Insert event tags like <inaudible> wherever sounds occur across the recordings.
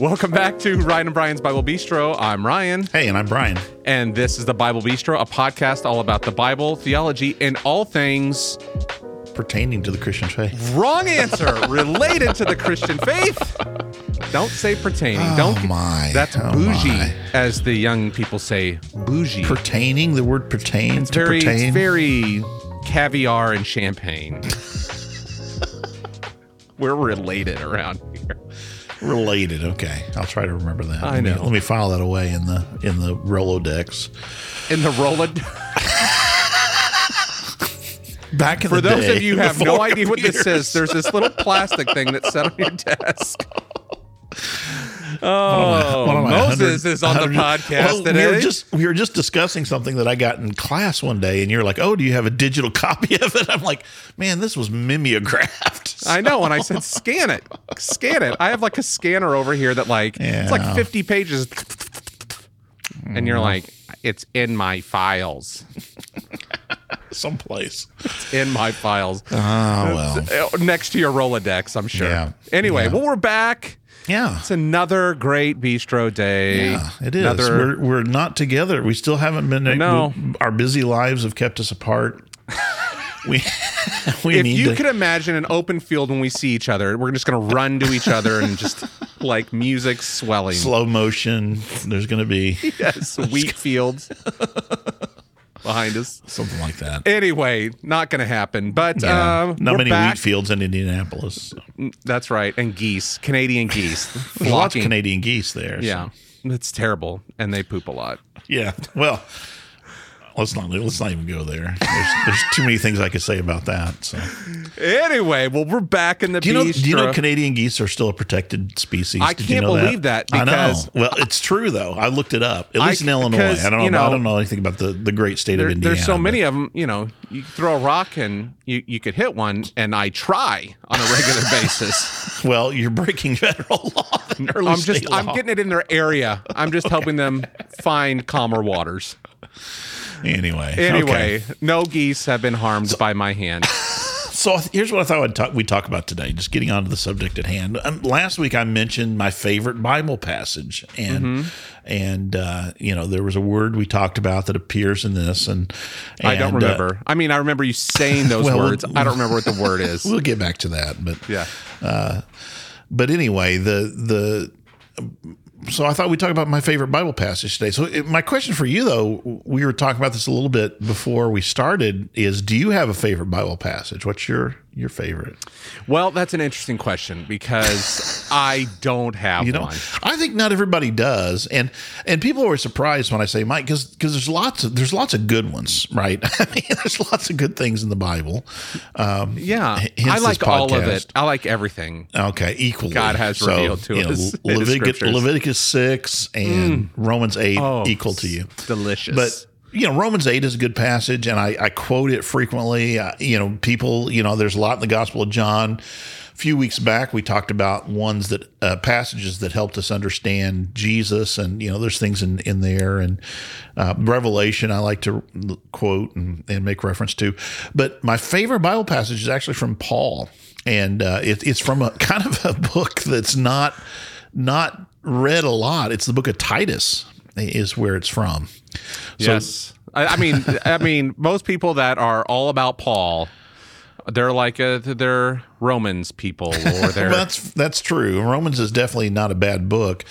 Welcome back to Ryan and Brian's Bible Bistro. I'm Ryan, Hey, and I'm Brian. and this is the Bible Bistro, a podcast all about the Bible, theology, and all things Pertaining to the Christian faith. wrong answer related to the Christian faith. Don't say pertaining. Oh, Don't. my. That's Oh, bougie, my. as the young people say. Bougie. Pertaining, the word pertain to very, pertain. it's very caviar and champagne. <laughs> We're related around here. Related. Okay, I'll try to remember that. I Let me- know. let me file that away in the in the Rolodex. In the Rolodex. <laughs> Back in For those day, of you who have no idea what this is, there's this little plastic thing that's set on your desk. <laughs> Oh, One of my Moses is on the podcast well, today. We were just we were just discussing something that I got in class one day, and you're like, "Oh, do you have a digital <laughs> copy of it?" I'm like, "Man, this was mimeographed." <laughs> I know, and I said, scan it, scan it. I have like a scanner over here that like it's like 50 pages, and you're like, it's in my files, someplace. in my files, Oh well, Uh, next to your Rolodex, I'm sure. Yeah. Anyway, Yeah. well, we're back. Yeah. It's another great bistro day. Yeah, it is. Another, We're, we're not together. We still haven't been. No. Our busy lives have kept us apart. <laughs> we <laughs> we if you to. could imagine an open field when we see each other, we're just going to run to each other and just <laughs> like music swelling. slow motion. There's going to be Yes, wheat fields behind us. something like that. Anyway, not going to happen. But Yeah. um, not many back. wheat fields in Indianapolis. That's right, and geese, Canadian geese, <laughs> lots of. Canadian geese there. so- Yeah, it's terrible, and they poop a lot. yeah. Well, let's not let's not even go there. There's, there's too many things I could say about that. So, Anyway, well, we're back in the do you know? bistro. Do you know Canadian geese are still a protected species? I Did can't know believe that I know. because- Well, it's true though. I looked it up. At I- least in Illinois. I don't know. know, I don't know anything about the, the great state There- of Indiana. there's so but- many of them. You know, you throw a rock and you, you could hit one, and I try on a regular <laughs> basis. Well, you're breaking <laughs> federal law. I'm just I'm law. getting it in their area. I'm just helping them <laughs> find calmer waters. Anyway. Anyway, okay. no geese have been harmed by my hand. <laughs> so here's what I thought talk, we'd talk about today. Just getting on to the subject at hand. Um, last week I mentioned my favorite Bible passage, and Mm-hmm. and uh, you know there was a word we talked about that appears in this, and, I don't and, uh, remember. I mean, I remember you saying those <laughs> Well, words. I don't remember what the word is. we'll get back to that, but Yeah. but anyway, the the so I thought we'd talk about my favorite Bible passage today. So my question for you, though, we were talking about this a little bit before we started, is do you have a favorite Bible passage? What's your your favorite? Well, that's an interesting question because I don't have You know, one. I think not everybody does, and and people are surprised when I say Mike, because because there's lots of there's lots of good ones, right? <laughs> I mean, there's lots of good things in the Bible. Um, Yeah, I like all of it. I like everything. Okay, equally. God has revealed to you know, us <laughs> Leviticus. Mm. Leviticus six and Romans eight Oh, equal to you. Delicious. But you know, Romans eight is a good passage, and I, I quote it frequently. Uh, you know, people, you know, there's a lot in the Gospel of John. A few weeks back, we talked about ones that uh, passages that helped us understand Jesus, and you know, there's things in in there, and uh, Revelation. I like to quote and, and make reference to, but my favorite Bible passage is actually from Paul, and uh, it, it's from a <laughs> kind of a book that's not not read a lot. It's the book of Titus is where it's from. So, yes, I, I mean, I mean, most people that are all about Paul, they're like uh they're Romans people, or <laughs> they're Well, that's that's true. Romans is definitely not a bad book,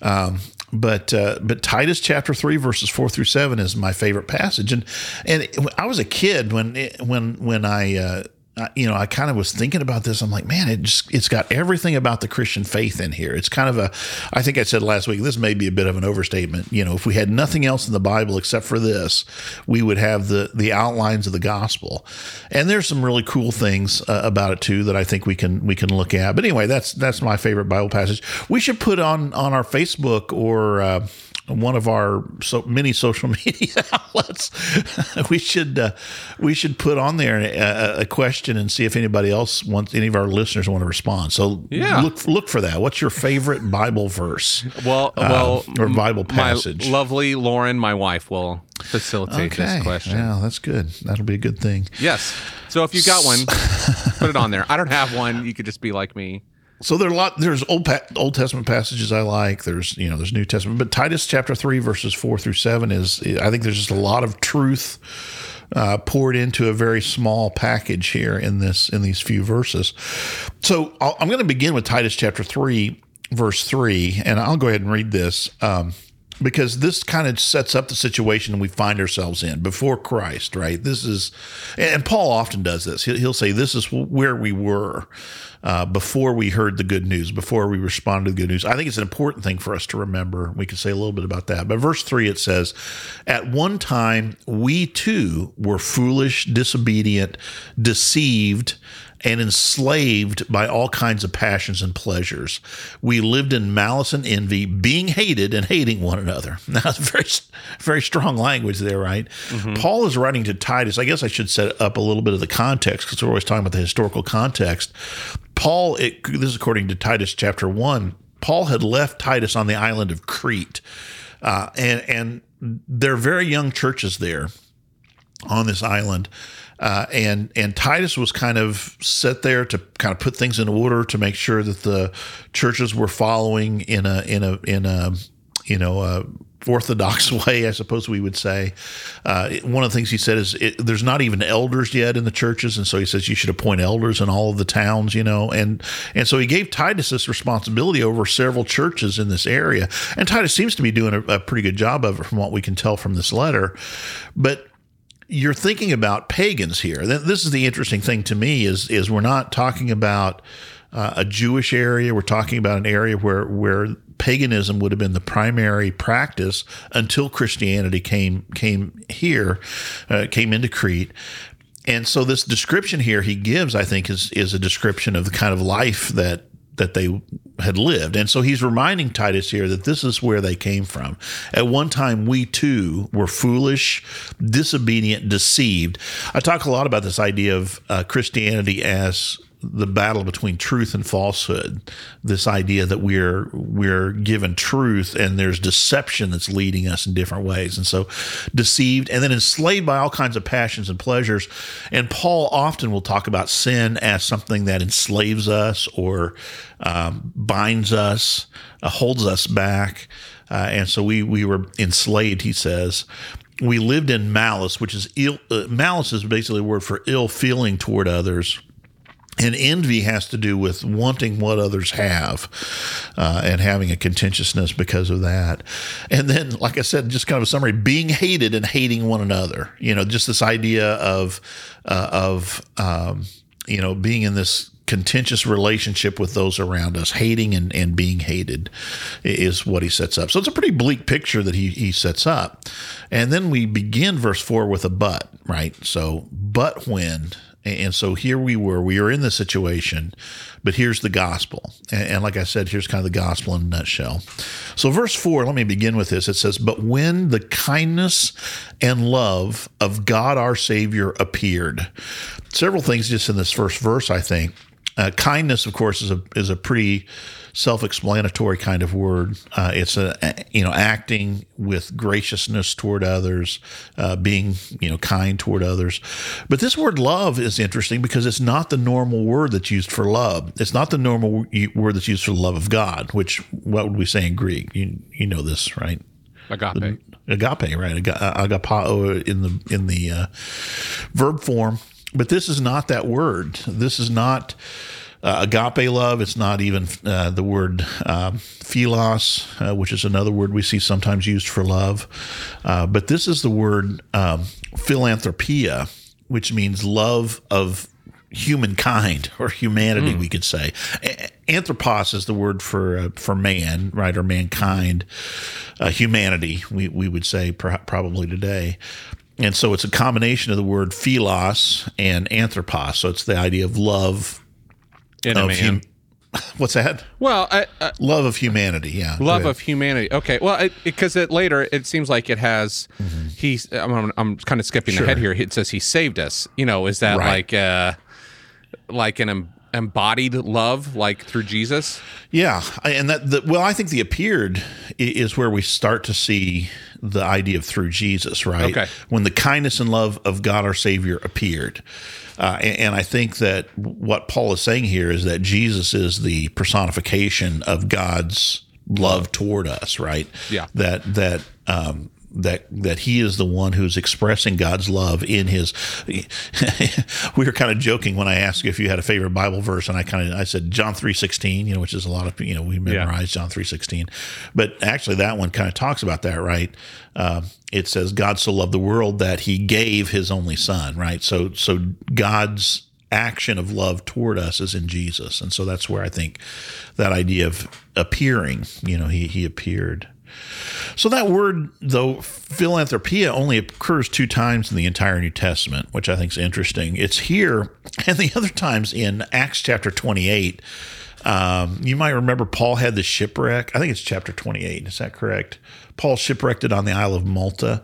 um, but uh, but Titus chapter three verses four through seven is my favorite passage. And and I was a kid when it, when when I. Uh, I- you know, I kind of was thinking about this. I'm like, man, it just it's got everything about the Christian faith in here. It's kind of a I think I said last week, this may be a bit of an overstatement. You know, if we had nothing else in the Bible except for this, we would have the the outlines of the gospel. And there's some really cool things uh, about it too that I think we can we can look at. But anyway, that's that's my favorite Bible passage. We should put on on our Facebook or uh, one of our so many social <laughs> media outlets. we should uh, we should put on there a, a question and see if anybody else wants any of our listeners want to respond. So Yeah. look look for that. What's your favorite Bible verse? well, uh, well, or Bible passage? Lovely Lauren, my wife, will facilitate this question. Yeah, that's good. That'll be a good thing. Yes. So if you got one, <laughs> put it on there. I don't have one. You could just be like me. So there are a lot. There's old Old Testament passages I like. There's you know there's New Testament, but Titus chapter three verses four through seven is I think there's just a lot of truth uh, poured into a very small package here in this in these few verses. So i am going to begin with Titus chapter three verse three, and I'll go ahead and read this. Um, because this kind of sets up the situation we find ourselves in before Christ, right? This is, and Paul often does this. He'll say, This is where we were uh, before we heard the good news, before we responded to the good news. I think it's an important thing for us to remember. We can say a little bit about that. But verse 3, it says, At one time, we too were foolish, disobedient, deceived, and enslaved by all kinds of passions and pleasures. We lived in malice and envy, being hated and hating one another. <laughs> Now, that's very, very strong language there, right? Mm-hmm. Paul is writing to Titus. I guess I should set up a little bit of the context because we're always talking about the historical context. Paul, it, this is according to Titus chapter 1, Paul had left Titus on the island of Crete. Uh, and, and there are very young churches there on this island. Uh, and and Titus was kind of set there to kind of put things in order to make sure that the churches were following in a in a in a you know a orthodox <laughs> way, I suppose we would say. Uh, one of the things he said is it, there's not even elders yet in the churches, and so he says you should appoint elders in all of the towns, you know, and and so he gave Titus this responsibility over several churches in this area, and Titus seems to be doing a, a pretty good job of it from what we can tell from this letter, but you're thinking about pagans here. This is the interesting thing to me is is we're not talking about uh, a Jewish area. We're talking about an area where where paganism would have been the primary practice until Christianity came came here, uh, came into Crete. And so this description here he gives, I think, is is a description of the kind of life that that they had lived. And so he's reminding Titus here that this is where they came from. At one time, we too were foolish, disobedient, deceived. I talk a lot about this idea of uh, Christianity as the battle between truth and falsehood this idea that we're we're given truth and there's deception that's leading us in different ways. And so deceived and then enslaved by all kinds of passions and pleasures. And paul often will talk about sin as something that enslaves us or um, binds us uh, holds us back. Uh, and so we we were enslaved he says. We lived in malice which is ill uh, malice is basically a word for ill feeling toward others and envy has to do with wanting what others have uh, and having a contentiousness because of that. And then, like I said, just kind of a summary being hated and hating one another. You know, just this idea of, uh, of, um, you know, being in this contentious relationship with those around us, hating and, and being hated is what he sets up. So it's a pretty bleak picture that he, he sets up. And then we begin verse 4 with a but, right? So, but when and so here we were, we were in the situation, but here's the gospel. And, and, like I said, here's kind of the gospel in a nutshell. So, verse four, let me begin with this. It says, But when the kindness and love of God our Savior appeared, several things just in this first verse, I think. Uh, kindness, of course, is a, is a pretty self-explanatory kind of word. Uh, it's a you know acting with graciousness toward others, uh, being you know kind toward others. But this word love is interesting because it's not the normal word that's used for love. It's not the normal word that's used for the love of God. Which what would we say in Greek? You you know this right? Agape. Agape, right? Agapao in the in the uh, verb form. But this is not that word. This is not uh, agape love. It's not even uh, the word uh, philos, uh, which is another word we see sometimes used for love. Uh, but this is the word um, philanthropia, which means love of humankind or humanity, mm. we could say. Anthropos is the word for uh, for man, right, or mankind, humanity. We we would say probably today. And so it's a combination of the word philos and anthropos. So it's the idea of love in a man. Hum- <laughs> What's that? Well, I, love of humanity. Yeah, love of humanity. Okay. Well, because later it seems like it has. Mm-hmm. He's. I'm, I'm, kind of skipping sure. ahead here. It says he saved us. You know, is that right. like uh, like an embodied love like through Jesus? Yeah, and that the, well, I think the appeared is where we start to see the idea of through Jesus, right? Okay. When the kindness and love of God our Savior appeared, uh, and, and I think that what Paul is saying here is that Jesus is the personification of God's love toward us, right? Yeah. That that. Um, that that he is the one who's expressing God's love in his. <laughs> we were kind of joking when I asked you if you had a favorite Bible verse, and I kind of I said John three sixteen, you know, which is a lot of you know we memorized John three sixteen, but actually that one kind of talks about that, right? Um, it says God so loved the world that He gave His only Son, right? So so God's action of love toward us is in Jesus, and so that's where I think that idea of appearing, you know, He He appeared. So that word, though, philanthropia only occurs two times in the entire New Testament, which I think is interesting. It's here <laughs> and the other times in Acts chapter 28. Um, you might remember Paul had the shipwreck. I think it's chapter 28. Is that correct? Paul shipwrecked it on the Isle of Malta.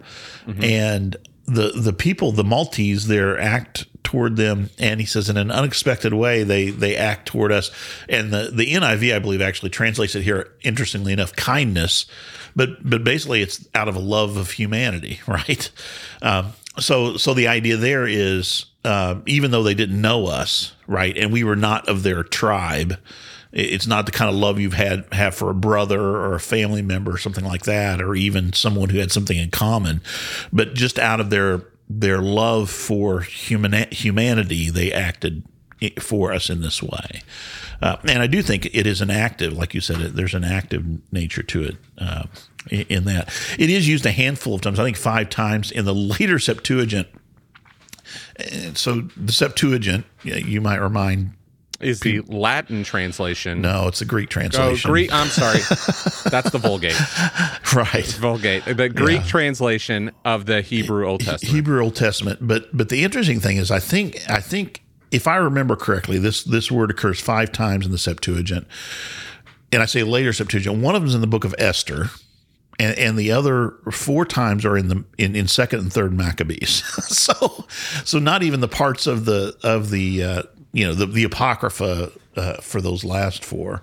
And the, the people, the Maltese, there act toward them. And he says, in an unexpected way, they, they act toward us. And the, the NIV, I believe, actually translates it here, interestingly enough, kindness but but basically it's out of a love of humanity, <laughs> right? Um, so so the idea there is uh, even though they didn't know us, right, and we were not of their tribe, it's not the kind of love you've had have for a brother or a family member or something like that, or even someone who had something in common, but just out of their their love for human humanity, they acted for us in this way. Uh, and I do think it is an active, like you said, there's an active nature to it uh, in that. It is used a handful of times, I think five times in the later Septuagint. So the Septuagint, you might remind. Is the Latin translation? No, it's a Greek translation. Oh, translation. Greek. I'm sorry. <laughs> That's the Vulgate. <laughs> right. Vulgate. The Greek translation of the Hebrew Old Testament. Hebrew Old Testament. But but the interesting thing is, I think I think if I remember correctly, this this word occurs five times in the Septuagint, and I say later Septuagint. One of them is in the book of Esther, and, and the other four times are in the in, in second and third Maccabees. <laughs> so so not even the parts of the of the uh, you know the the apocrypha uh, for those last four.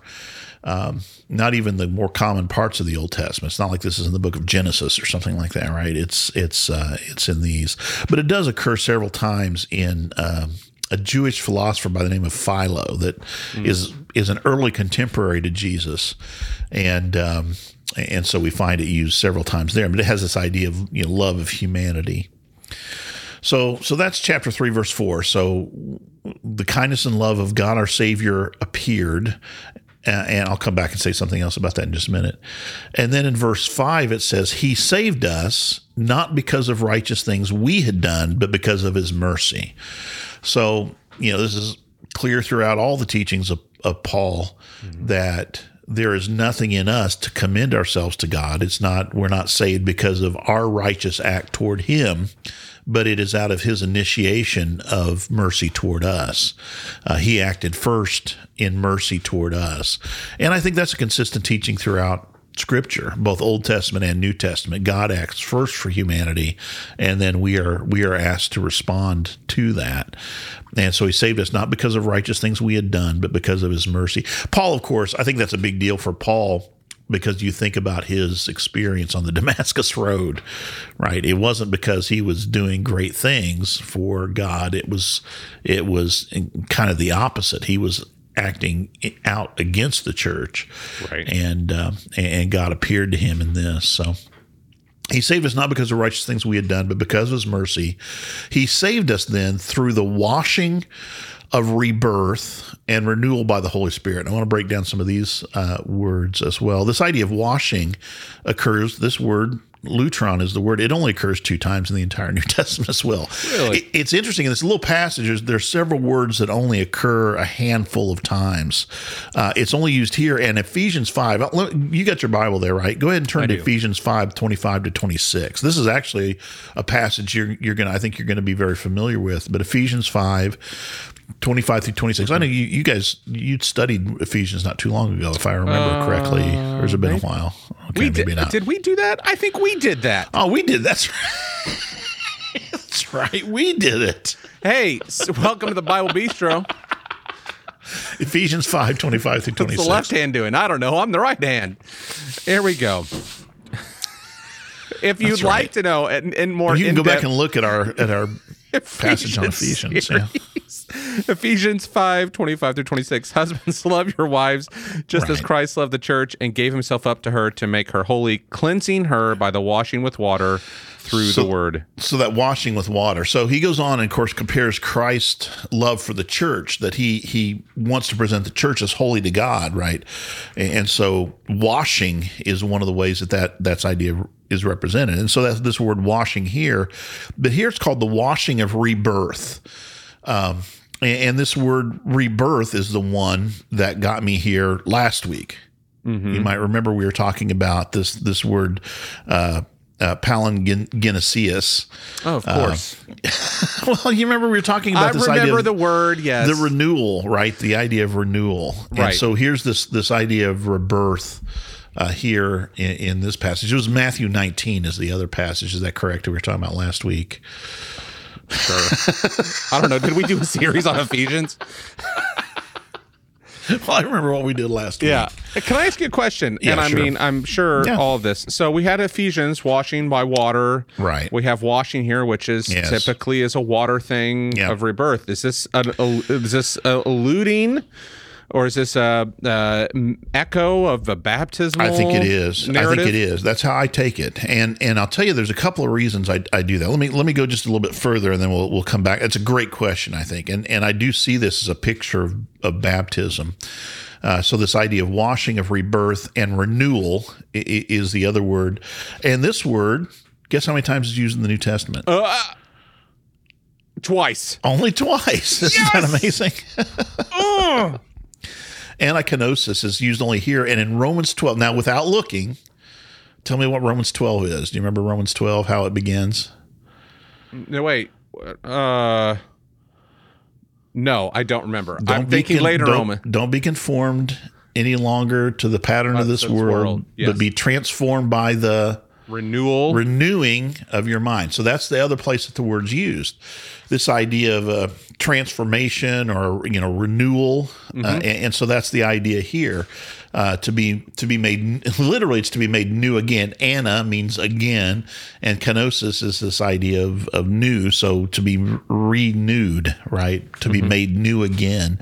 Um, not even the more common parts of the Old Testament. It's not like this is in the book of Genesis or something like that, right? It's it's uh, it's in these, but it does occur several times in um, a Jewish philosopher by the name of Philo that is is an early contemporary to Jesus, and um, and so we find it used several times there. But it has this idea of you know love of humanity. So so that's chapter three, verse four. So the kindness and love of God our Savior appeared. And I'll come back and say something else about that in just a minute. And then in verse five, it says, He saved us not because of righteous things we had done, but because of His mercy. So, you know, this is clear throughout all the teachings of, of Paul mm-hmm. that there is nothing in us to commend ourselves to God. It's not, we're not saved because of our righteous act toward Him, but it is out of His initiation of mercy toward us. Uh, he acted first in mercy toward us. And I think that's a consistent teaching throughout scripture both old testament and new testament god acts first for humanity and then we are we are asked to respond to that and so he saved us not because of righteous things we had done but because of his mercy paul of course i think that's a big deal for paul because you think about his experience on the <laughs> Damascus road, right? It wasn't because he was doing great things for God. It was, it was kind of the opposite. He was acting out against the church, Right. And uh, and God appeared to him in this. So he saved us not because of righteous things we had done, but because of his mercy. He saved us then through the washing of rebirth and renewal by the Holy Spirit. I want to break down some of these uh, words as well. This idea of washing occurs, this word, loutron is the word. It only occurs two times in the entire <laughs> New Testament as well. Really? It- it's interesting in this little passage. There's, several words that only occur a handful of times. Uh, it's only used here and Ephesians five. uh, You got your Bible there, right? Go ahead and turn I to do. Ephesians 5, 25 to 26. This is actually a passage you're, you're going to, I think you're going to be very familiar with, but Ephesians 5, 25 through 26. I know mhm. you, you guys, you'd studied Ephesians not too long ago, if I remember uh, correctly. Or has it been a while? Okay, we maybe did, not. did we do that? I think we did that. oh, we did. That's right. <laughs> That's right. We did it. Hey, s welcome to the Bible Bistro. <laughs> Ephesians 5 25 through What's 26. the left hand doing? I don't know. I'm the right hand. Here we go. If you'd That's like right. to know and, and more, you can go back and look at our at our <laughs> passage on Ephesians. Yeah. <laughs> Ephesians 5 25 through 26. <laughs> Husbands, love your wives just as Christ loved the church and gave himself up to her to make her holy, cleansing her by the washing with water through So- the word. so that washing with water. So he goes on and of course compares Christ's love for the church that he he wants to present the church as holy to God, right? And so washing is one of the ways that that that's idea is represented. And so that's this word washing here, but here it's called the washing of rebirth. Um, and, and this word rebirth is the one that got me here last week. You might remember we were talking about this this word uh, uh, palingenesis. Oh, of course. <laughs> Well, you remember we were talking I about this idea I remember the word, yes. the renewal, right? The idea of renewal. And Right. so here's this this idea of rebirth uh, here in, in this passage. It was Matthew 19 is the other passage. Is that correct? We were talking about last week. Sure. I don't know. Did we do a series on Ephesians? Well, I remember what we did last week. Yeah. Can I ask you a question? Yeah, and I sure. mean, I'm sure Yeah. all of this. So we had Ephesians washing by water. Right. We have washing here, which is Yes. typically is a water thing Yeah. of rebirth. Is this an, is this alluding, or is this a, uh echo of the baptismal? I think it is. I think it is. That's how I take it. And and I'll tell you, there's a couple of reasons I, I do that. Let me let me go just a little bit further, and then we'll we'll come back. It's a great question, I think, and and I do see this as a picture of, of baptism. Uh, so this idea of washing, of rebirth, and renewal is the other word. And this word, guess how many times it's used in the New Testament? Uh, Twice. Only twice. <laughs> Isn't that amazing? <laughs> Anakainosis is used only here and in Romans 12. Now, without looking, tell me what Romans 12 is. Do you remember Romans 12, how it begins? No, wait. Uh, no, I don't remember. I'm thinking con- later, don't, Roman. Don't be conformed any longer to the pattern of this this world, world, yes. but be transformed by the Renewal. renewing of your mind. So that's the other place that the word's used. This idea of a transformation or you know renewal, uh, and, and so that's the idea here. Uh, to be to be made <laughs> literally it's to be made new again. Ana means again, and kenosis is this idea of, of new. So to be renewed, right? To be made new again.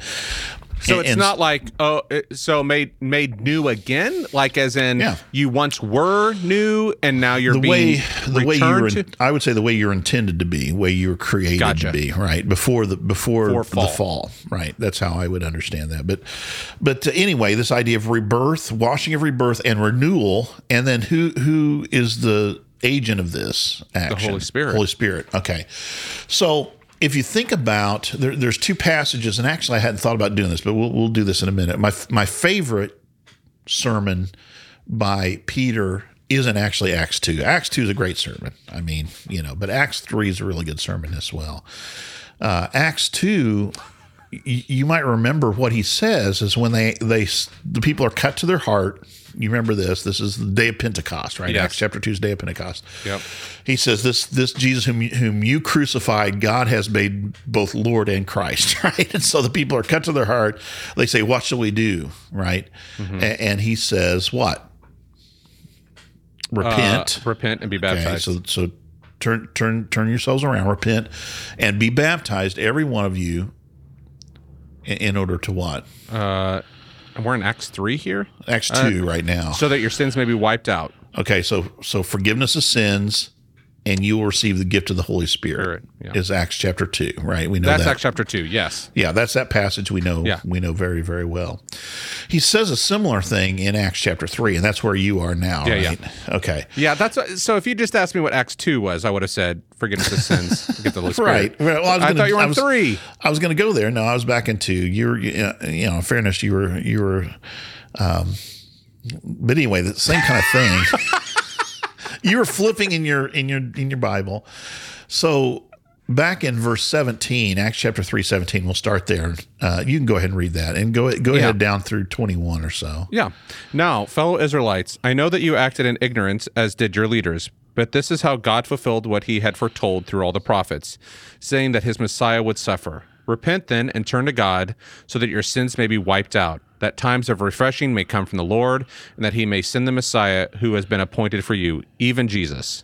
So And- it's and- not like oh, eh, so made made new again, like as in Yeah. you once were new and now you're the being way the way you returned were to. I would say the way you're intended to be, way you were created Gotcha. to be, right before the before, Before the fall. fall, right? That's how I would understand that. But but anyway, this idea of rebirth, washing of rebirth, and renewal, and then who who is the agent of this action? The Holy Spirit. Holy Spirit. Okay, so. If you think about there, there's two passages, and actually I hadn't thought about doing this, but we'll, we'll do this in a minute. My my favorite sermon by Peter isn't actually Acts 2. Acts 2 is a great sermon. I mean, you know, but Acts 3 is a really good sermon as well. Uh, Acts 2 y- you might remember what he says is when they they the people are cut to their heart. You remember this? This is the day of Pentecost, right? Yes. Acts chapter two is day of Pentecost. Yep. He says this this Jesus whom you, whom you crucified, God has made both Lord and Christ, <laughs> right? And so the people are cut to their heart. They say, "What shall we do?" Right? Mm-hmm. A- and he says, "What? Repent." Uh, repent and be Okay, baptized. so so turn turn turn yourselves around, repent, and be baptized, every one of you, in, order to what? uh, we're in Acts three here, Acts two uh, right now. so that your sins may be wiped out. Okay, so so forgiveness of sins, and you will receive the gift of the Holy Spirit. Spirit, yeah. Is Acts chapter two, right? We know That's that. Acts chapter two. Yes. yeah, that's that passage we know. Yeah. we know very very well. He says a similar thing in Acts chapter three, and that's where you are now, Yeah, right? Okay. Yeah, that's so. If you just asked me what Acts two was, I would have said forgiveness of sins, <laughs> get the Holy Spirit. Right. Well, I was gonna- thought you were I on was- three. I was going to go there. No, I was back into you're you know, in fairness, you were you were, um, but anyway, the same kind of thing. <laughs> you were flipping in your in your in your Bible. So back in verse 17, Acts chapter 3, 17, we'll start there. Uh, you can go ahead and read that and go go Yeah. ahead down through 21 or so. Yeah. Now, fellow Israelites, I know that you acted in ignorance, as did your leaders. But this is how God fulfilled what he had foretold through all the prophets, saying that his Messiah would suffer. Repent then and turn to God, so that your sins may be wiped out, that times of refreshing may come from the Lord, and that he may send the Messiah who has been appointed for you, even Jesus.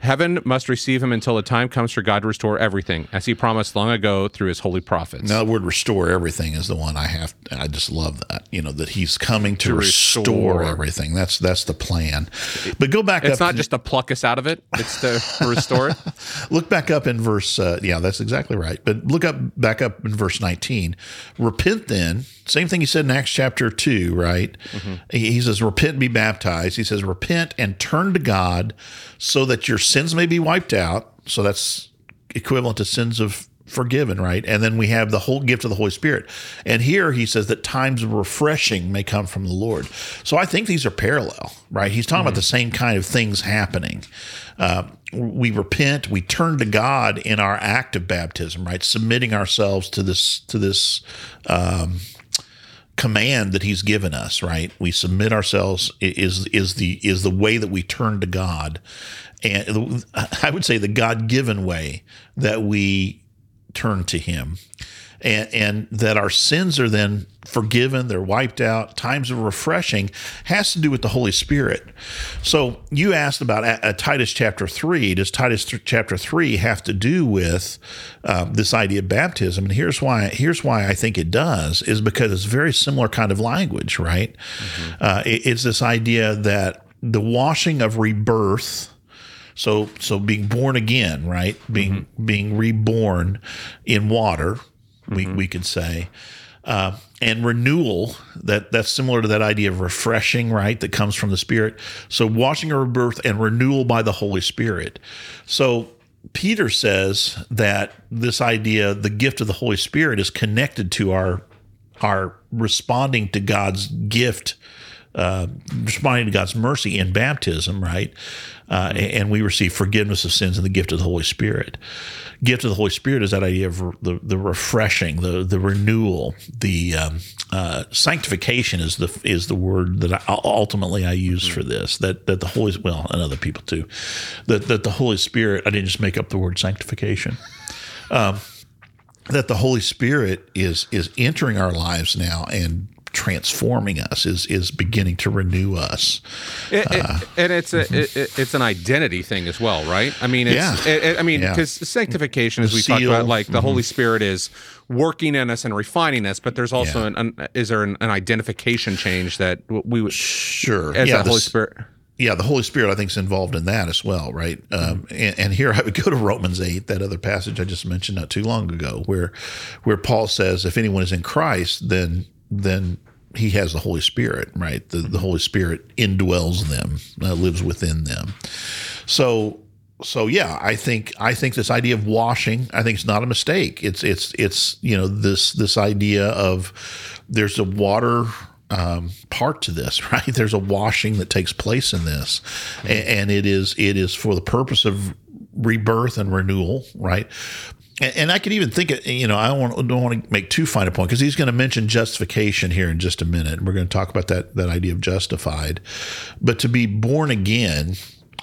Heaven must receive him until the time comes for God to restore everything, as he promised long ago through his holy prophets. Now, the word restore everything is the one I have. I just love that. You know that he's coming to, To restore, restore. everything. That's that's the plan. But go back up. it's not just to pluck us out of it, it's to <laughs> restore it. look back up in verse. Uh, yeah, that's exactly right. But look up back up in verse nineteen. Repent then. Same thing he said in Acts chapter two. Right. He, he says, "Repent, and be baptized." He says, "Repent and turn to God, so that your sins may be wiped out." So that's equivalent to sins of forgiven, right? And then we have the whole gift of the Holy Spirit. And here he says that times of refreshing may come from the Lord. So I think these are parallel, right? He's talking about the same kind of things happening. Uh, we repent, we turn to God in our act of baptism, right? Submitting ourselves to this to this um, command that he's given us right we submit ourselves is is the is the way that we turn to god and i would say the god-given way that we turn to him. And and that our sins are then forgiven they're wiped out times of refreshing has to do with the holy spirit. So you asked about uh, uh, titus chapter 3 does titus th- chapter 3 have to do with um, this idea of baptism? And here's why here's why i think it does is because it's very similar kind of language right? Uh, it- it's this idea that the washing of rebirth so so being born again, right? Being being reborn in water, we we could say. Uh, and renewal that that's similar to that idea of refreshing right? That comes from the spirit. So washing of rebirth and renewal by the holy spirit. So peter says that this idea the gift of the holy spirit is connected to our our responding to god's gift uh, responding to God's mercy in baptism, right? Uh, and we receive forgiveness of sins and the gift of the Holy Spirit. Gift of the Holy Spirit is that idea of the, the refreshing, the the renewal, the um, uh, sanctification is the is the word that I, ultimately I use for this. That that the Holy well, and other people too, that that the Holy Spirit. I didn't just make up the word sanctification that the Holy Spirit is is entering our lives now and transforming us is is beginning to renew us. It, it, uh, and it's a mm-hmm. it, it- it's an identity thing as well, right? I mean, it's, Yeah. I mean, Yeah. because sanctification, as we seal. talked about, like the mm-hmm. Holy Spirit is working in us and refining us, but there's also Yeah. an, an is there an, an identification change that we would Sure. as yeah, the Holy Spirit. yeah, the Holy Spirit, I think, is involved in that as well, right? Um, mm-hmm. and, and here I would go to Romans eight, that other passage I just mentioned not too long ago, where where Paul says, "If anyone is in Christ, then then he has the Holy Spirit, right? The the Holy Spirit indwells them, uh, lives within them." So so yeah, I think I think this idea of washing, I think it's not a mistake. It's it's it's you know this this idea of there's a water um, part to this, <laughs> right? There's a washing that takes place in this, A- and, it is it is for the purpose of rebirth and renewal, right? And, and I could even think, it, you know, I don't want, don't want to make too fine a point because he's going to mention justification here in just a minute. We're going to talk about that that idea of justified, but to be born again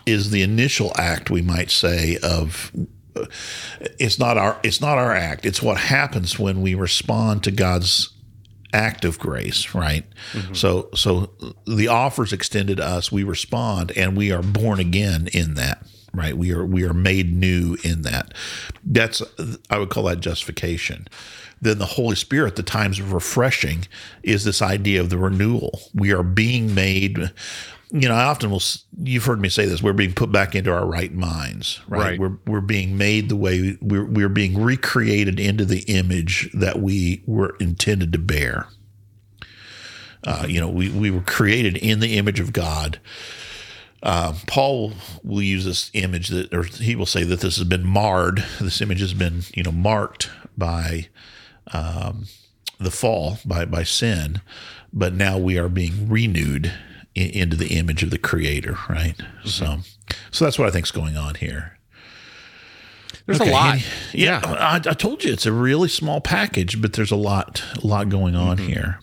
is the initial act, we might say, of uh, it's not our it's not our act. It's what happens when we respond to God's act of grace, right? Mm-hmm. So so the offers extended to us, we respond and we are born again in that, right? We are we are made new in that. That's I would call that justification. Then the Holy Spirit, the times of refreshing, is this idea of the renewal. We are being made you know, I often will. You've heard me say this. We're being put back into our right minds, right? Right. We're we're being made the way we're we're being recreated into the image that we were intended to bear. Uh, you know, we we were created in the image of God. Uh, Paul will use this image that, or he will say that this has been marred. This image has been, you know, marked by um, the fall, by by sin, but now we are being renewed in, into the image of the Creator, right? So, so that's what I think is going on here. There's Okay, a lot. any- yeah, I, I told you it's a really small package, but there's a lot, a lot going on here.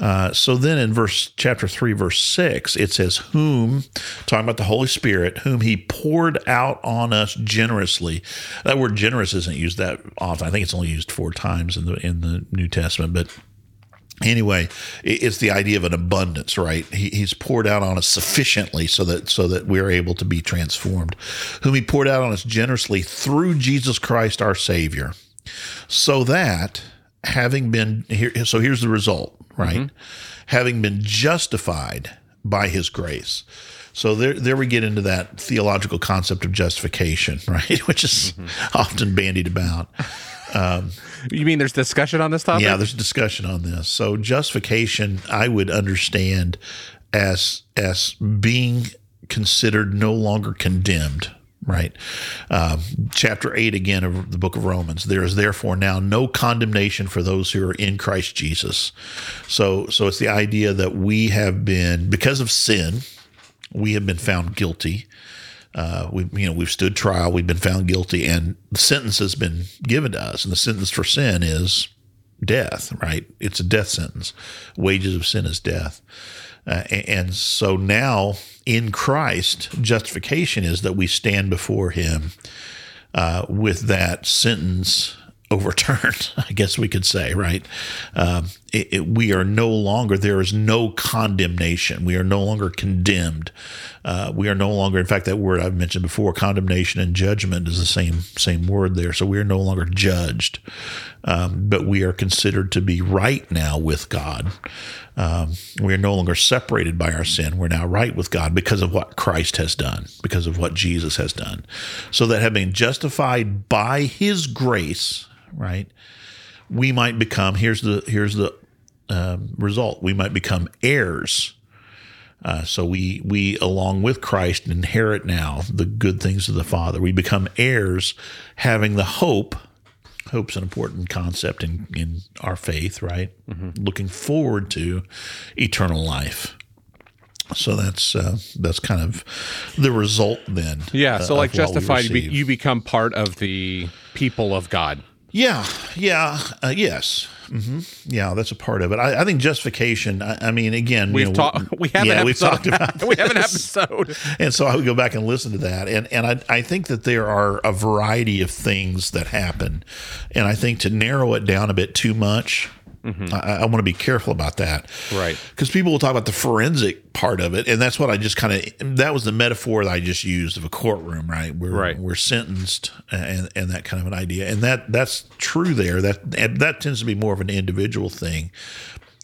Uh, so then in verse chapter 3 verse 6 it says whom talking about the holy spirit whom he poured out on us generously. That word generous isn't used that often. I think it's only used four times in the in the new testament but anyway it's the idea of an abundance right? He, he's poured out on us sufficiently so that so that we're able to be transformed. Whom he poured out on us generously through jesus christ our savior. So that having been here so here's the result right mm-hmm. having been justified by his grace so there, there we get into that theological concept of justification, <laughs> right? Which is mm-hmm. often bandied about. Um, you mean there's discussion on this topic? Yeah, there's discussion on this. So justification, I would understand as as being considered no longer condemned. Right, um, chapter eight again of the book of Romans. There is therefore now no condemnation for those who are in Christ Jesus. So, so it's the idea that we have been because of sin, we have been found guilty uh, we you know we've stood trial, we've been found guilty, and the sentence has been given to us, and the sentence for sin is death. Right? It's a death sentence. Wages of sin is death. Uh, and so now in Christ, justification is that we stand before Him uh, with that sentence overturned, <laughs> I guess we could say, right? Um, it, it, we are no longer, there is no condemnation. We are no longer condemned. Uh, we are no longer, in fact, that word I've mentioned before, condemnation and judgment is the same same word there. So we are no longer judged, um, but we are considered to be right now with God. Um, we are no longer separated by our sin. We're now right with God because of what Christ has done, because of what Jesus has done. So that having justified by His grace, right? We might become here's the here's the um, result. We might become heirs. Uh, so we we along with Christ inherit now the good things of the Father. We become heirs, having the hope. Hope's an important concept in in our faith, right? Mm-hmm. Looking forward to eternal life. So that's uh, that's kind of the result then. Yeah. So like justified, you, be, you become part of the people of God. Yeah, yeah, uh, yes, mm-hmm. yeah. That's a part of it. I, I think justification. I, I mean, again, we've talked. We have yeah, we've talked about. <laughs> we have an episode, and so I would go back and listen to that. And and I I think that there are a variety of things that happen, and I think to narrow it down a bit too much Mm-hmm. I, I want to be careful about that. Right. Because people will talk about the forensic part of it. And that's what I just kind of, that was the metaphor that I just used of a courtroom, right? We're, right. we're sentenced and, and that kind of an idea. And that that's true there. That, that tends to be more of an individual thing.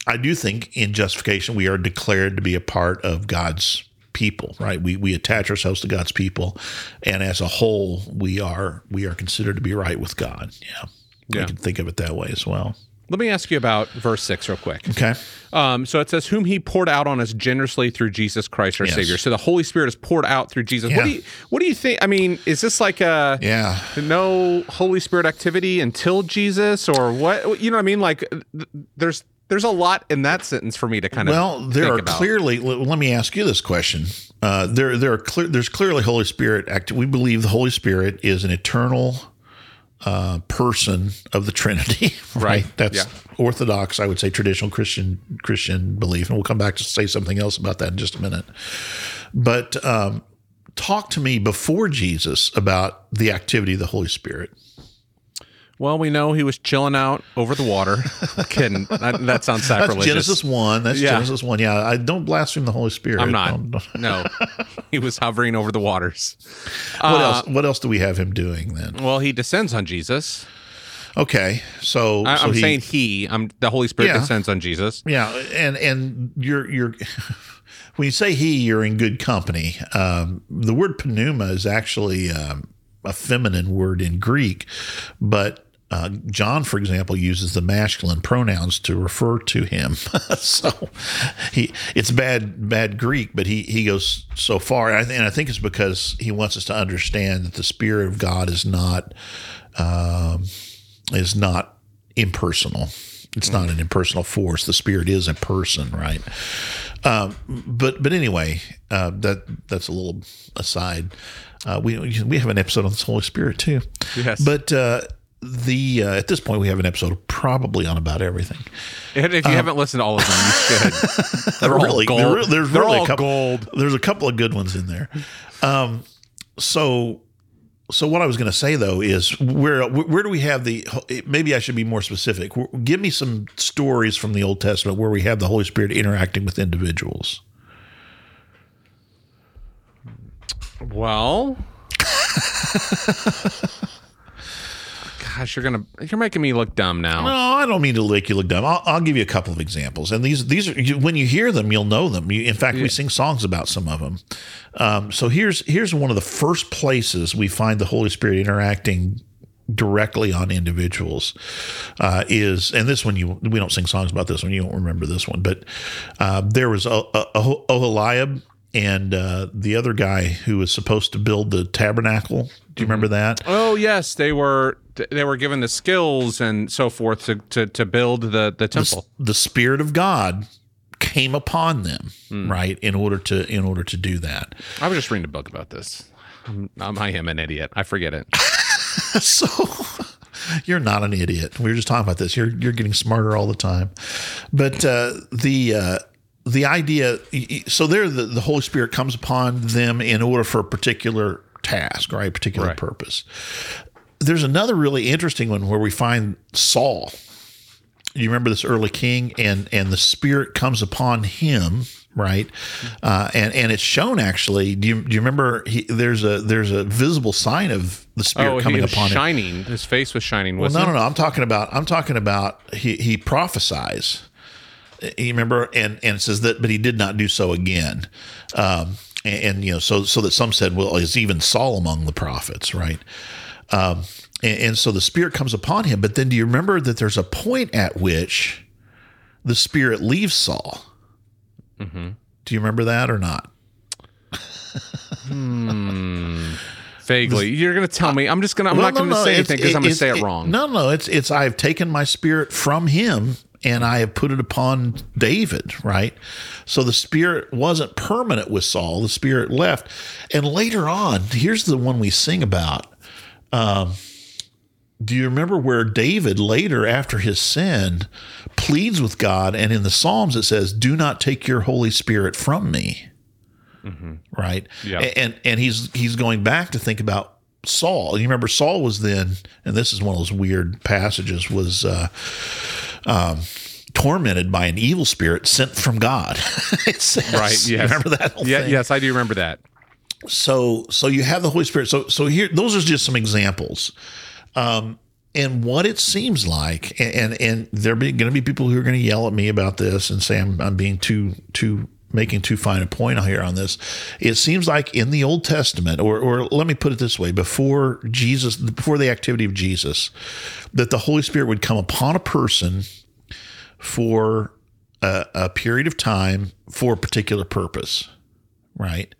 I do think in justification, we are declared to be a part of God's people, right? We we attach ourselves to God's people, and as a whole, we are we are considered to be right with God. Yeah, yeah. we can think of it that way as well. Let me ask you about verse six real quick. Okay. Um, so it says, "Whom He poured out on us generously through Jesus Christ, our yes. Savior." So the Holy Spirit is poured out through Jesus. Yeah. What do you What do you think? I mean, is this like a yeah no Holy Spirit activity until Jesus, or what? You know what I mean? Like, there's there's a lot in that sentence for me to kind of well there are about. clearly let me ask you this question uh, there there are clear there's clearly holy spirit act we believe the holy spirit is an eternal uh, person of the Trinity. <laughs> Right. right. That's yeah. Orthodox, I would say, traditional Christian Christian belief, and we'll come back to say something else about that in just a minute. But um, talk to me before Jesus about the activity of the Holy Spirit. Well, we know he was chilling out over the water. <laughs> Kidding. That, that, sounds sacrilegious. That's Genesis 1. That's yeah. Genesis 1. Yeah, I don't blaspheme the Holy Spirit. I'm not. Don't. <laughs> no. He was hovering over the waters. What uh, else What else do we have him doing then? Well, he descends on Jesus. Okay, so, I, am so saying he. I'm the Holy Spirit yeah, descends on Jesus. Yeah, and and you're you're <laughs> when you say he, you're in good company. Um, the word pneuma is actually um, a feminine word in Greek, but uh, John, for example, uses the masculine pronouns to refer to him. <laughs> so he it's bad bad Greek, but he he goes so far, and I, th- and I, think it's because he wants us to understand that the Spirit of God is not um, is not impersonal. It's not an impersonal force. The Spirit is a person, right? Um, but but anyway, uh, that that's a little aside. Uh, we we have an episode on the Holy Spirit too. Yes. But uh, the uh, at this point we have an episode probably on about everything. And if you haven't listened to all of them, you <laughs> should. They're all really, gold. there- there's They're really all a couple, gold. There's a couple of good ones in there. Um, so, so what I was going to say though is where where do we have the? Maybe I should be more specific. Give me some stories from the Old Testament where we have the Holy Spirit interacting with individuals. Well, <laughs> gosh, you're gonna you're making me look dumb now. No, I don't mean to make you look dumb. I'll, I'll give you a couple of examples, and these these are you, when you hear them, you'll know them. You, in fact, we sing songs about some of them. Um, so here's here's one of the first places we find the Holy Spirit interacting directly on individuals uh, is, and this one you we don't sing songs about this one. You don't remember this one, but uh, there was Oholiab and uh, the other guy who was supposed to build the tabernacle. Do you remember that? Oh yes, they were they were given the skills and so forth to to, to build the the temple. the spirit of God came upon them, right? In order to in order to do that. I was just reading a book about this. I'm, I'm, I am an idiot. I forget it. <laughs> so you're not an idiot. We were just talking about this. You're you're getting smarter all the time. But uh, the uh, the idea so there the, the Holy Spirit comes upon them in order for a particular task, right? A particular Right. purpose. There's another really interesting one where we find Saul. You remember this early king, and and the Spirit comes upon him, right? Uh, and and it's shown actually. Do you do you remember? He, there's a there's a visible sign of the Spirit Oh, coming upon him. shining. His face was shining. Well, no, it? no, no. I'm talking about. I'm talking about. He he prophesies. You remember, and and it says that, but he did not do so again. Um, and, and you know, so so that some said, well, is even Saul among the prophets, right? Um, and, and so the Spirit comes upon him. But then, do you remember that there's a point at which the Spirit leaves Saul? Mm-hmm. Do you remember that or not? Vaguely. You're going to tell me. I'm just going to, I'm Well, not going to no, no, say anything because I'm going to say it wrong. No, no, it's it's I've taken my spirit from him and I have put it upon David, right? So the spirit wasn't permanent with Saul. The spirit left. And later on, here's the one we sing about. Um, do you remember where David later after his sin pleads with God and in the Psalms it says, "Do not take your holy spirit from me." Right? Yeah. And and he's he's going back to think about Saul. You remember Saul was then, and this is one of those weird passages, was uh, um, tormented by an evil spirit sent from God. <laughs> says, Right. Yes. remember that Yeah. thing? Yes, I do remember that. So so you have the Holy Spirit. So so here those are just some examples. Um, and what it seems like, and and, and there are going to be people who are going to yell at me about this and say I'm, I'm being too too making too fine a point here on this. It seems like in the Old Testament, or or let me put it this way: before Jesus, before the activity of Jesus, that the Holy Spirit would come upon a person for a, a period of time for a particular purpose, right?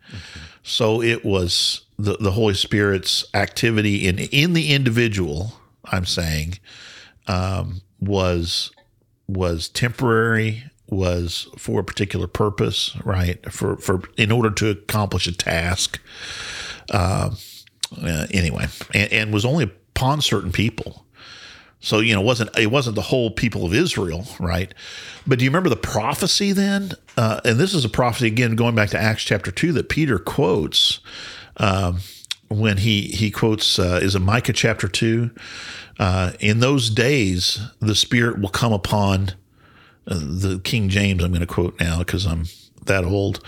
So it was the, the Holy Spirit's activity in in the individual. I'm saying um, was was temporary, was for a particular purpose, right? For for in order to accomplish a task. Uh, uh, anyway, and, and was only upon certain people. So you know, it wasn't it wasn't the whole people of Israel, right? But do you remember the prophecy then? Uh, and this is a prophecy again, going back to Acts chapter two, that Peter quotes um, when he he quotes uh, is it Micah chapter two? Uh, in those days, the Spirit will come upon uh, the King James. I'm going to quote now because I'm that old.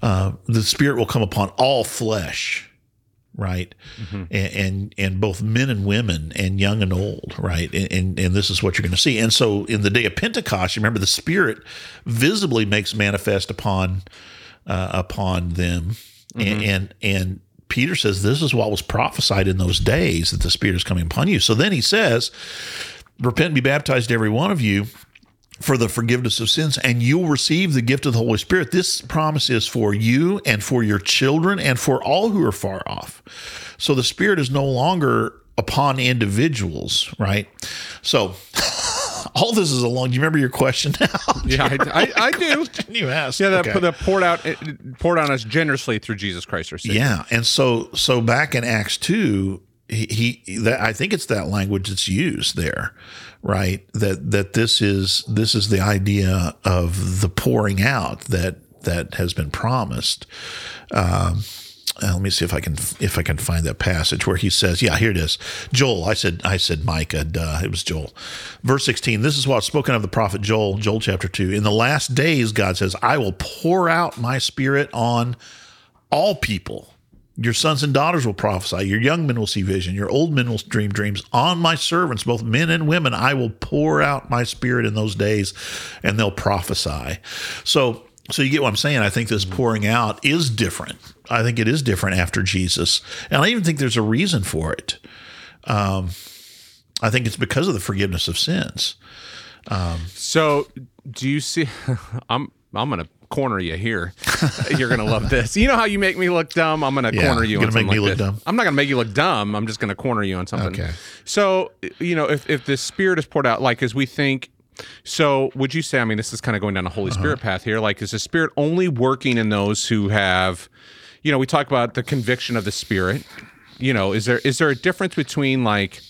Uh, the Spirit will come upon all flesh right? And, and and both men and women and young and old right? And, and and this is what you're going to see. And so in the day of pentecost you remember the spirit visibly makes manifest upon uh, upon them. And, and and peter says this is what was prophesied in those days that the spirit is coming upon you. So then he says repent and be baptized every one of you for the forgiveness of sins, and you'll receive the gift of the Holy Spirit. This promise is for you and for your children and for all who are far off. So the Spirit is no longer upon individuals, right? So <laughs> all this is along. Do you remember your question now? <laughs> Yeah, I, I, I do. you asked. Yeah, that, Okay. that poured out poured on us generously through Jesus Christ our Savior. Yeah, and so so back in Acts two, he, that I think it's that language that's used there, right? That that this is this is the idea of the pouring out that that has been promised. Um, uh, let me see if I can if I can find that passage where he says, "Yeah, here it is." Joel, I said, I said Micah. Duh, it was Joel. Verse sixteen. This is what's spoken of the prophet Joel. Joel chapter two. In the last days, God says, "I will pour out my spirit on all people." Your sons and daughters will prophesy. Your young men will see vision. Your old men will dream dreams. On my servants, both men and women, I will pour out my spirit in those days, and they'll prophesy. So, so you get what I'm saying. I think this pouring out is different. I think it is different after Jesus, and I even think there's a reason for it. Um, I think it's because of the forgiveness of sins. So, do you see? <laughs> I'm I'm gonna corner you here. <laughs> You're gonna love this. You know how you make me look dumb? I'm gonna Yeah, corner you gonna something make me like look this. dumb? I'm not gonna make you look dumb. I'm just gonna corner you on something. Okay. So, you know, if if the Spirit is poured out, like as we think. So, would you say? I mean, this is kind of going down a Holy Uh-huh. Spirit path here. Like, is the Spirit only working in those who have, you know, we talk about the conviction of the Spirit. You know, is there is there a difference between like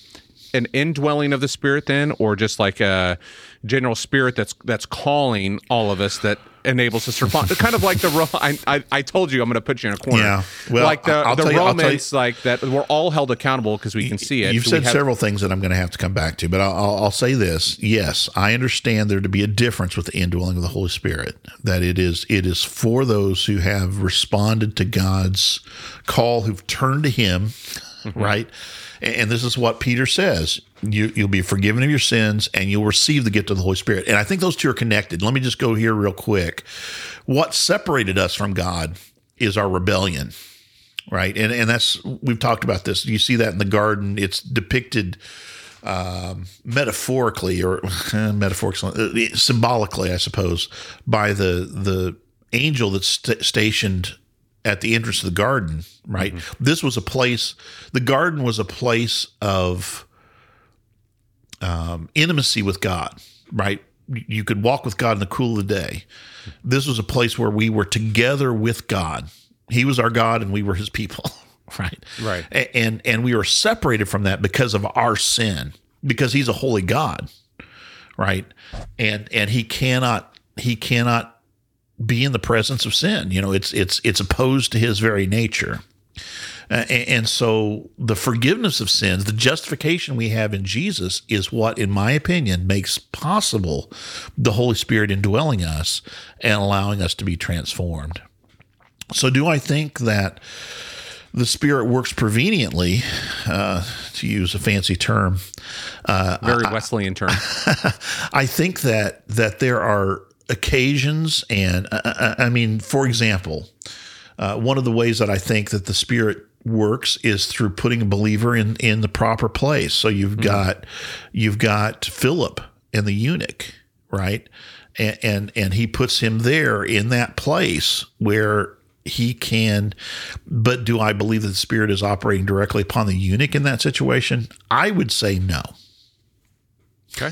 an indwelling of the spirit then or just like a general spirit that's that's calling all of us that enables us to respond <laughs> kind of like the I, I, I told you i'm going to put you in a corner Yeah. Well, like the, I'll the tell you- I'll tell you- romans like that we're all held accountable because we can see it You've So said have- several things that I'm going to have to come back to, but I'll, I'll, I'll say this: Yes, I understand there to be a difference with the indwelling of the Holy Spirit. That it is it is for those who have responded to God's call, who've turned to Him, mm-hmm. right? And, and this is what Peter says: you, you'll be forgiven of your sins, and you'll receive the gift of the Holy Spirit. And I think those two are connected. Let me just go here real quick. What separated us from God is our rebellion right? And and that's we've talked about this. You see that in the garden. It's depicted um, metaphorically or metaphorically, uh, symbolically, I suppose, by the the angel that's st- stationed at the entrance of the garden. Right. This was a place. The garden was a place of um, intimacy with God. Right. You could walk with God in the cool of the day. This was a place where we were together with God. He was our God and we were his people. <laughs> Right. Right. And and we were separated from that because of our sin, because he's a holy God. Right. And and he cannot he cannot be in the presence of sin. You know, it's it's it's opposed to his very nature. Uh, and, and so the forgiveness of sins, the justification we have in Jesus is what, in my opinion, makes possible the Holy Spirit indwelling us and allowing us to be transformed. So, do I think that the Spirit works preveniently, uh, to use a fancy term? very wesleyan term <laughs> I think that that there are occasions, and uh, uh, I mean, for example, uh, one of the ways that I think that the Spirit works is through putting a believer in in the proper place. So you've mm-hmm. got you've got Philip and the eunuch, right? And, and and he puts him there in that place where he can but do I believe that the spirit is operating directly upon the eunuch in that situation? I would say no. Okay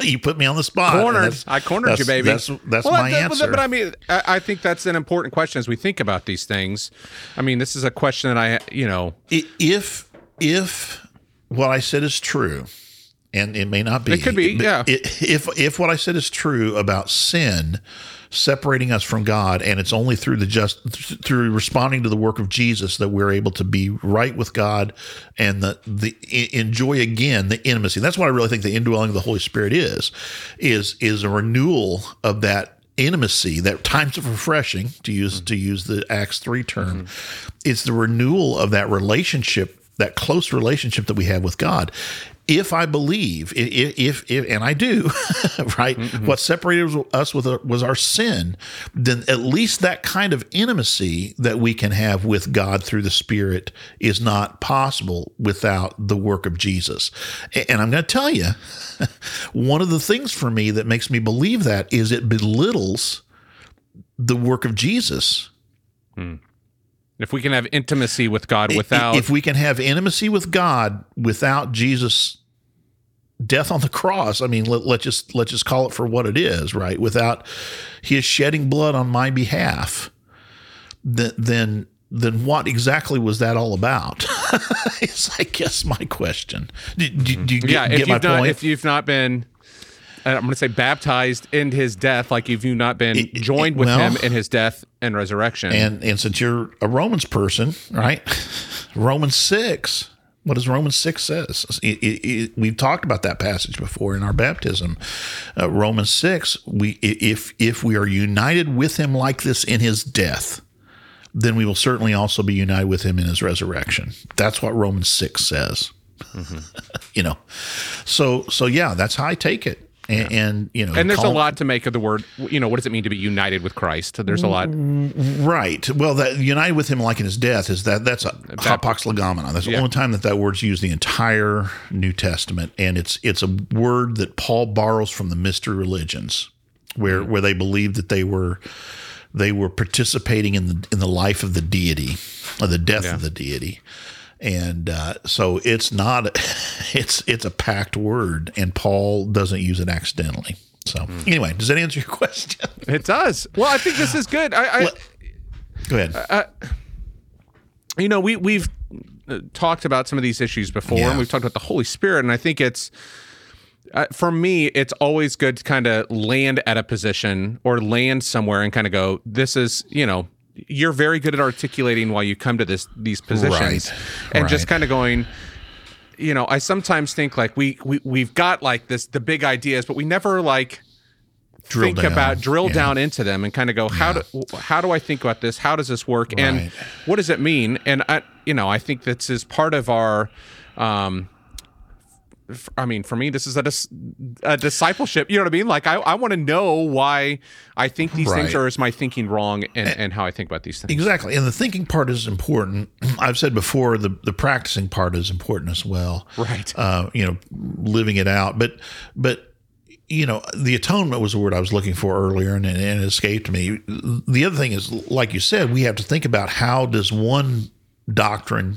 <laughs> you put me on the spot. cornered i cornered you baby That's that's Well, my that- answer. but i mean I, I think that's an important question as we think about these things i mean this is a question that i you know if if what I said is true, and it may not be, It could be, yeah. If if what I said is true about sin separating us from God, and it's only through the just through responding to the work of Jesus that we're able to be right with God and the the enjoy again the intimacy. That's what I really think the indwelling of the Holy Spirit is is is a renewal of that intimacy that times of refreshing to use to use the acts 3 term mm-hmm. it's the renewal of that relationship that close relationship that we have with god. If i believe i- i- if, if and i do <laughs> right what separated us with was our sin then at least that kind of intimacy that we can have with god through the spirit is not possible without the work of jesus. And i'm going to tell you <laughs> one of the things for me that makes me believe that is it belittles the work of Jesus. Hmm. If we can have intimacy with god without if we can have intimacy with God without Jesus death on the cross, I mean let, let's just let's just call it for what it is, right? Without his shedding blood on my behalf, th- then then what exactly was that all about? <laughs> is I guess my question. Do, do, do you get, yeah, if get my not point? if you've not been I'm going to say baptized in his death, like if you've not been It- it- joined with well- him in his death and resurrection. And and since you're a Romans person, right? Romans six. What does Romans six says? It- we've talked about that passage before in our baptism. Uh, Romans six. We if if we are united with him like this in his death, then we will certainly also be united with him in his resurrection. That's what Romans six says. <laughs> you know, so so yeah, that's how I take it. And, and you know, and there's a lot to make of the word. You know, what does it mean to be united with Christ? There's a lot. Right. Well, that united with him like in his death is that that's a hapax legomena. That's the only time that that word's used the entire New Testament, and it's it's a word that Paul borrows from the mystery religions, where Mm-hmm. where they believed that they were they were participating in the in the life of the deity, or the death Yeah. of the deity. And uh, so it's not, <laughs> it's it's a packed word, and Paul doesn't use it accidentally. So Mm. anyway, does that answer your <laughs> question? It does. Well, I think this is good. I, I Go ahead. you know, we we've uh, talked about some of these issues before, Yeah. and we've talked about the Holy Spirit, and I think it's uh, for me, it's always good to kind of land at a position or land somewhere and kind of go, "This is," you know, you're very good at articulating why you come to this these positions, Right. and just kind of going. You know, I sometimes think like we we we've got like this the big ideas, but we never like Drill think down. about drill Yeah. down into them and kind of go how do how do I think about this? How does this work? And what does it mean? And I you know I think this is part of our. Um, I mean, for me, this is a, dis- a discipleship. You know what I mean? Like, I, I want to know why I think these things, Right. or is my thinking wrong, and, and how I think about these things. Exactly. And the thinking part is important. <clears throat> I've said before the the practicing part is important as well. Right. Uh, you know, living it out. But but you know, the atonement was the word I was looking for earlier and, and it escaped me. The other thing is, like you said, we have to think about how does one doctrine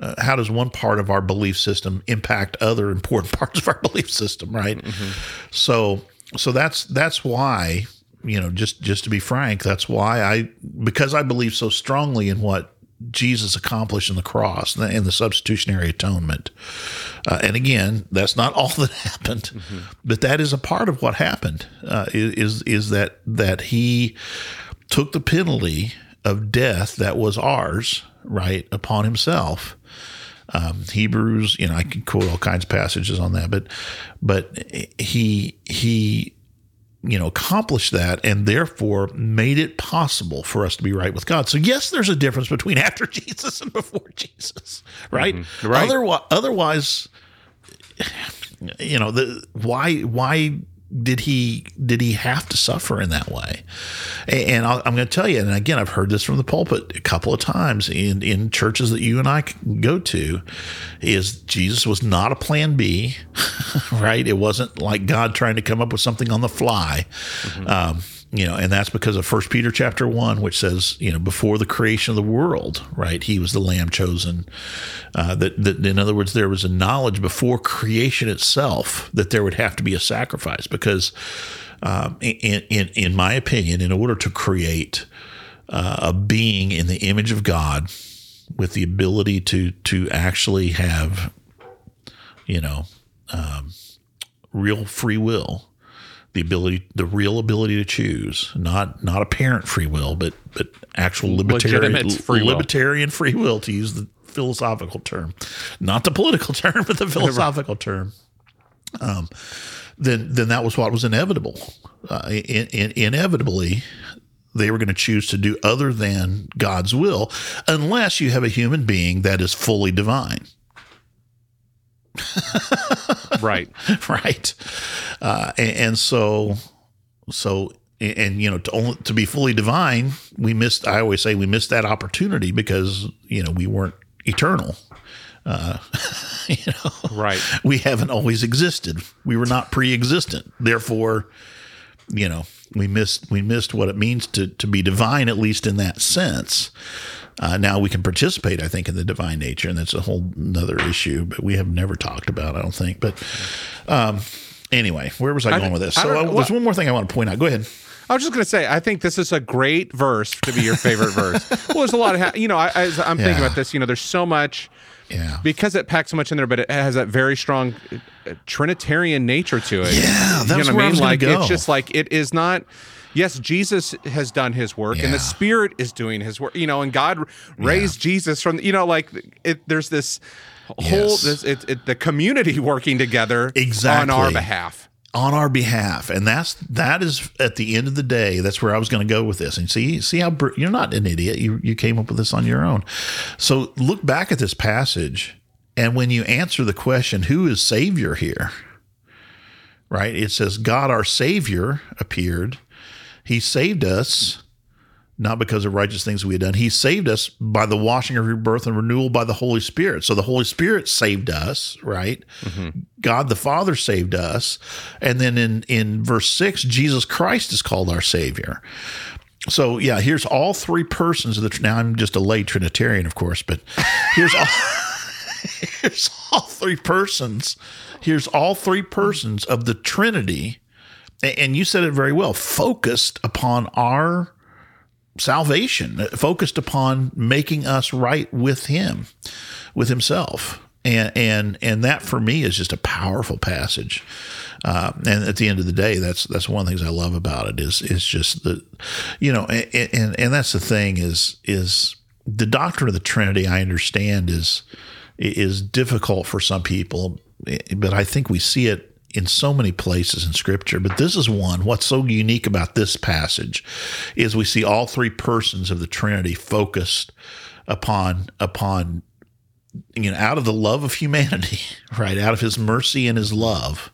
uh, how does one part of our belief system impact other important <laughs> parts of our belief system right? So so that's that's why you know just just to be frank that's why i because i believe so strongly in what jesus accomplished in the cross and the, substitutionary atonement. Uh, and again that's not all that <laughs> happened but that is a part of what happened uh, is is that that he took the penalty of death that was ours right upon himself um, Hebrews, you know, I can quote all kinds of passages on that, but but he he you know accomplished that and therefore made it possible for us to be right with God. So yes, there's a difference between <laughs> after Jesus and before Jesus, right? Right. Otherwise, otherwise, you know, the why why did he did he have to suffer in that way? And I'll, I'm going to tell you, and again, I've heard this from the pulpit a couple of times in in churches that you and I go to, is Jesus was not a Plan B, <laughs> right? It wasn't like God trying to come up with something on the fly. Um, you know, and that's because of First Peter chapter one, which says, you know, before the creation of the world, right, he was the Lamb chosen. Uh, that, that, in other words, there was a knowledge before creation itself that there would have to be a sacrifice, because, um, in, in in my opinion, in order to create uh, a being in the image of God, with the ability to to actually have, you know, um, real free will the ability the real ability to choose not not apparent free will but but actual libertarian free will. free will to use the philosophical term. Not the political <laughs> term but the philosophical term. Um then then that was what was inevitable. Uh, in, in, inevitably they were going to choose to do other than God's will unless you have a human being that is fully divine <laughs> right. right? Uh, and, and so, so, and you know, to only to be fully divine, we missed. I always say we missed that opportunity because you know we weren't eternal. Uh, <laughs> you know, Right. we haven't always existed. We were not pre-existent. Therefore, you know, we missed we missed what it means to to be divine, at least in that sense. Uh, now we can participate, I think, in the divine nature, and that's a whole another issue. But we have never talked about, I don't think. But um, anyway, where was I, going with this? I So don't- uh, there's one more thing I want to point out. Go ahead. I was just going to say, I think this is a great verse to be your favorite verse. <laughs> Well, there's a lot of, ha- you know, I, as I'm thinking about this, you know, there's so much Yeah. because it packs so much in there, but it has that very strong uh, Trinitarian nature to it. Yeah, that's you know what where I I mean. was gonna Like go. it's just like it is not. Yes, Jesus has done his work, and the Spirit is doing his work. You know, and God raised Jesus from. You know, like it. There's this whole Yes. this it, it, the community working together exactly. on our behalf. on our behalf and that's that is at the end of the day that's where i was going to go with this and see see how br- you're not an idiot you you came up with this on your own so look back at this passage and when you answer the question who is savior here right it says god our savior appeared he saved us not because of righteous things we had done. He saved us by the washing of rebirth and renewal by the Holy Spirit. So the Holy Spirit saved us, right? Mm-hmm. God the Father saved us. And then in, in verse six, Jesus Christ is called our Savior. So yeah, here's all three persons of the. Now I'm just a lay Trinitarian, of course, but here's all. <laughs> here's all three persons. Here's all three persons of the Trinity, and you said it very well. Focused upon our salvation, focused upon making us right with Him, with Himself, and and and that for me is just a powerful passage. Uh, and at the end of the day, that's that's one of the things I love about it is is just the, you know, and and, and that's the thing is is the doctrine of the Trinity. I understand is is difficult for some people, but I think we see it in so many places in scripture, but this is one. What's so unique about this passage is we see all three persons of the Trinity focused upon upon you know out of the love of humanity, <laughs> right? Out of his mercy and his love,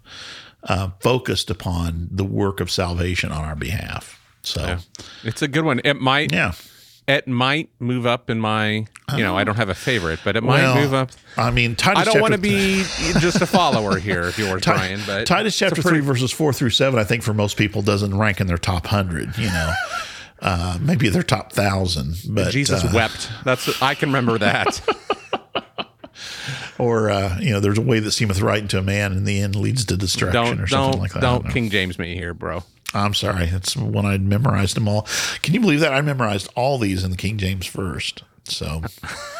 uh, focused upon the work of salvation on our behalf. So It's a good one. It might yeah. It might move up in my you know I don't have a favorite, but it Well, might move up. I mean, Titus I don't chapter- want to be just a follower here of yours, <laughs> Brian. But Titus chapter three verses four through seven, I think for most people doesn't rank in their top hundred. You know, uh, maybe their top thousand. But Jesus uh, wept. That's I can remember that. <laughs> or uh, you know, there's a way that seemeth right unto a man, and in the end leads to destruction, don't or something like that. Don't. King James me here, bro. I'm sorry, it's when I memorized them all. Can you believe that I memorized all these in the King James first? So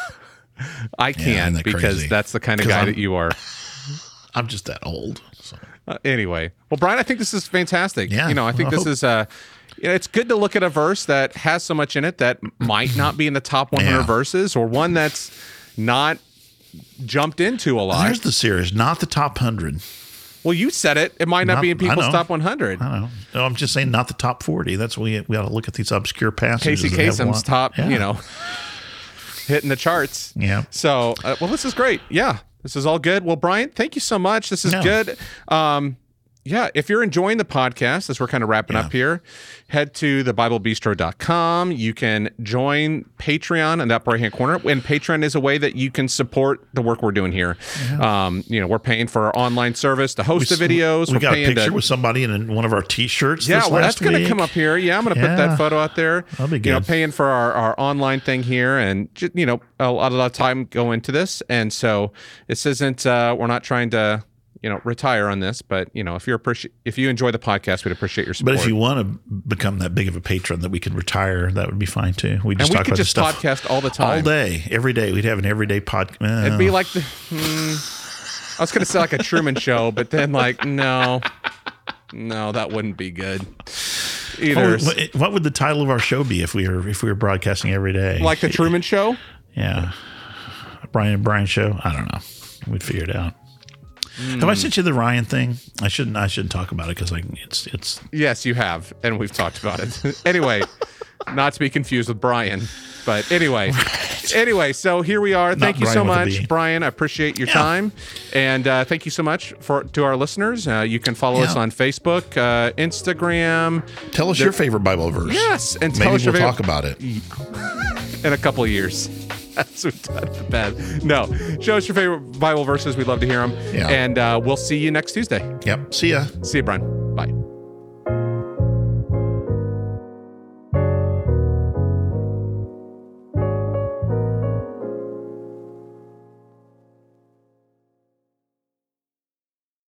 <laughs> I can that because crazy? that's the kind of guy I'm- that you are. <laughs> I'm just that old. So. Uh, anyway, well, Brian, I think this is fantastic. Yeah, you know, I think I this hope- is uh it's good to look at a verse that has so much in it that might not be in the top 100 Yeah. verses, or one that's not jumped into a lot. There's the series, not the top hundred. Well, you said it; it might not, Not- be in people's top 100. I know. No, I'm just saying, not the top forty. That's we we ought to look at these obscure passages. Casey Kasem's top, Yeah. you know, hitting the charts. Yeah. So, uh, well, this is great. Yeah, this is all good. Well, Brian, thank you so much. This is good. Um, yeah, if you're enjoying the podcast as we're kind of wrapping up here, head to thebiblebistro.com. You can join Patreon in the upper right hand corner. And Patreon is a way that you can support the work we're doing here. Um, you know, we're paying for our online service to host the videos. We we're got a picture to, with somebody in one of our T-shirts. yeah, this well, that's going to come up here. Yeah, I'm going to put that photo out there. That'll be good. You know, paying for our, our online thing here, and you know, a lot, a lot of time go into this, and so this isn't. Uh, we're not trying to, you know, retire on this, but you know, if you're appreci- if you enjoy the podcast, we'd appreciate your support. But if you want to become that big of a patron that we could retire, that would be fine too. We just and we could about just podcast all the time. all day, every day. We'd have an everyday podcast. It'd be like the. hmm, I was going to say like a Truman Show, but then like no, no, that wouldn't be good. Either what, what would the title of our show be if we were if we were broadcasting every day? like the Truman Show. yeah, Brian and Brian show. I don't know. We'd figure it out. Have I sent you the Ryan thing? I shouldn't. I shouldn't talk about it because like it's it's Yes, you have, and we've talked about it. <laughs> anyway, not to be confused with Brian, but anyway, <laughs> anyway. So here we are. Thank you so Brian much, Brian. I appreciate your Yeah. time, and uh, thank you so much for to our listeners. Uh, you can follow us on Facebook, uh, Instagram. tell us your favorite Bible verse. Yes, and tell maybe us your we'll favorite- talk about it. <laughs> in a couple of years. That's the bad. No, show us your favorite Bible verses. We'd love to hear them. Yeah. And uh, we'll see you next Tuesday. Yep. See ya. See you, Brian.